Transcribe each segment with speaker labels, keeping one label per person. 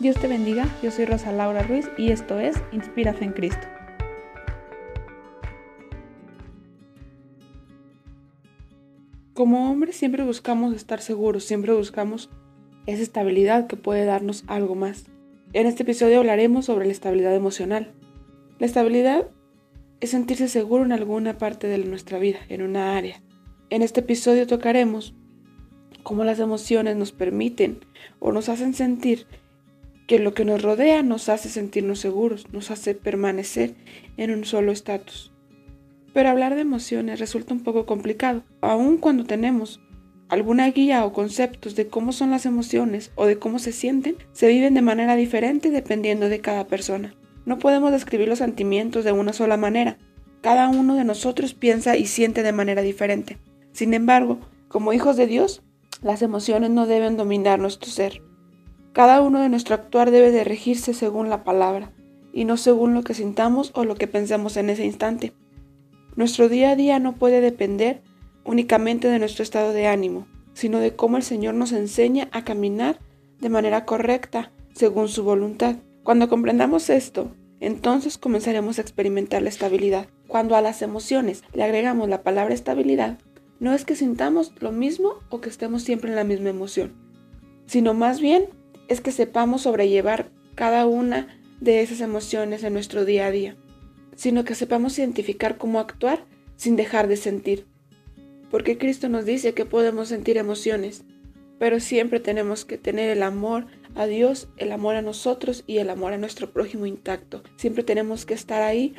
Speaker 1: Dios te bendiga, yo soy Rosa Laura Ruiz y esto es Inspira en Cristo. Como hombres siempre buscamos estar seguros, siempre buscamos esa estabilidad que puede darnos algo más. En este episodio hablaremos sobre la estabilidad emocional. La estabilidad es sentirse seguro en alguna parte de nuestra vida, en una área. En este episodio tocaremos cómo las emociones nos permiten o nos hacen sentir que lo que nos rodea nos hace sentirnos seguros, nos hace permanecer en un solo estatus. Pero hablar de emociones resulta un poco complicado, aun cuando tenemos alguna guía o conceptos de cómo son las emociones o de cómo se sienten, se viven de manera diferente dependiendo de cada persona. No podemos describir los sentimientos de una sola manera. Cada uno de nosotros piensa y siente de manera diferente. Sin embargo, como hijos de Dios, las emociones no deben dominar nuestro ser. Cada uno de nuestro actuar debe de regirse según la palabra y no según lo que sintamos o lo que pensemos en ese instante. Nuestro día a día no puede depender únicamente de nuestro estado de ánimo, sino de cómo el Señor nos enseña a caminar de manera correcta según su voluntad. Cuando comprendamos esto, entonces comenzaremos a experimentar la estabilidad. Cuando a las emociones le agregamos la palabra estabilidad, no es que sintamos lo mismo o que estemos siempre en la misma emoción, sino más bien es que sepamos sobrellevar cada una de esas emociones en nuestro día a día, sino que sepamos identificar cómo actuar sin dejar de sentir. Porque Cristo nos dice que podemos sentir emociones, pero siempre tenemos que tener el amor a Dios, el amor a nosotros y el amor a nuestro prójimo intacto. Siempre tenemos que estar ahí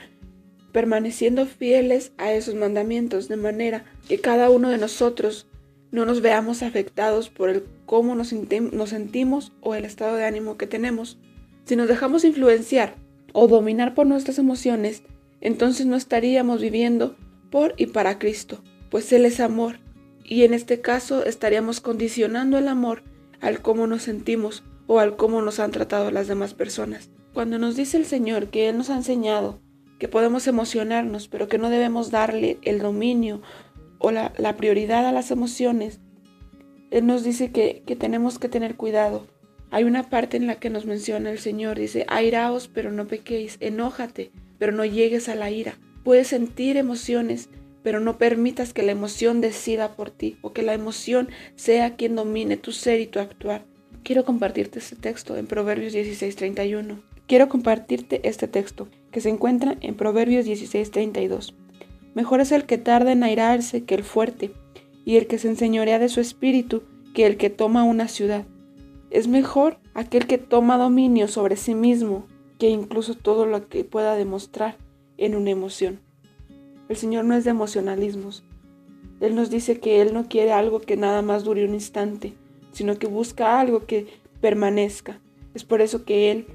Speaker 1: permaneciendo fieles a esos mandamientos, de manera que cada uno de nosotros no nos veamos afectados por el cómo nos, nos sentimos o el estado de ánimo que tenemos. Si nos dejamos influenciar o dominar por nuestras emociones, entonces no estaríamos viviendo por y para Cristo, pues Él es amor, y en este caso estaríamos condicionando el amor al cómo nos sentimos o al cómo nos han tratado las demás personas. Cuando nos dice el Señor que Él nos ha enseñado que podemos emocionarnos, pero que no debemos darle el dominio o la, la prioridad a las emociones, él nos dice que, tenemos que tener cuidado. Hay una parte en la que nos menciona el Señor, dice, airaos pero no pequéis, enójate, pero no llegues a la ira. Puedes sentir emociones, pero no permitas que la emoción decida por ti o que la emoción sea quien domine tu ser y tu actuar. Quiero compartirte este texto en Proverbios 16:31. Quiero compartirte este texto que se encuentra en Proverbios 16:32. Mejor es el que tarda en airarse que el fuerte, y el que se enseñorea de su espíritu que el que toma una ciudad. Es mejor aquel que toma dominio sobre sí mismo que incluso todo lo que pueda demostrar en una emoción. El Señor no es de emocionalismos. Él nos dice que Él no quiere algo que nada más dure un instante, sino que busca algo que permanezca. Es por eso que Él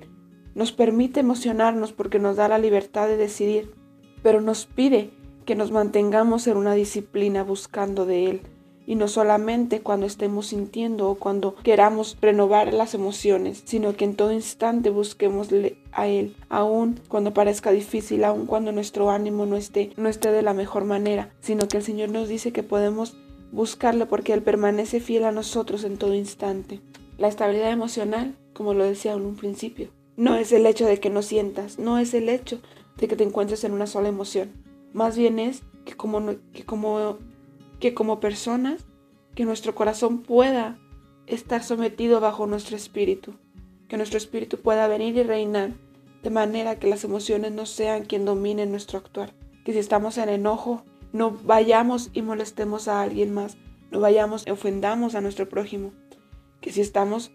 Speaker 1: nos permite emocionarnos porque nos da la libertad de decidir, pero nos pide que nos mantengamos en una disciplina buscando de Él y no solamente cuando estemos sintiendo o cuando queramos renovar las emociones, sino que en todo instante busquemos a Él, aun cuando parezca difícil, aun cuando nuestro ánimo no esté, no esté de la mejor manera, sino que el Señor nos dice que podemos buscarle porque Él permanece fiel a nosotros en todo instante. La estabilidad emocional, como lo decía en un principio, no es el hecho de que no sientas, no es el hecho de que te encuentres en una sola emoción, más bien es que como, que como, que como personas, que nuestro corazón pueda estar sometido bajo nuestro espíritu, que nuestro espíritu pueda venir y reinar, de manera que las emociones no sean quien domine nuestro actuar, que si estamos en enojo, no vayamos y molestemos a alguien más, no vayamos y ofendamos a nuestro prójimo, que si estamos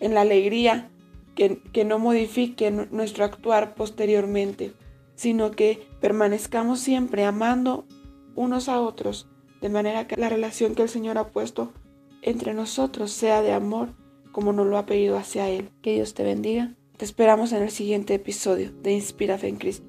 Speaker 1: en la alegría, que, que no modifique nuestro actuar posteriormente, sino que permanezcamos siempre amando unos a otros, de manera que la relación que el Señor ha puesto entre nosotros sea de amor, como nos lo ha pedido hacia Él. Que Dios te bendiga. Te esperamos en el siguiente episodio de Inspira en Cristo.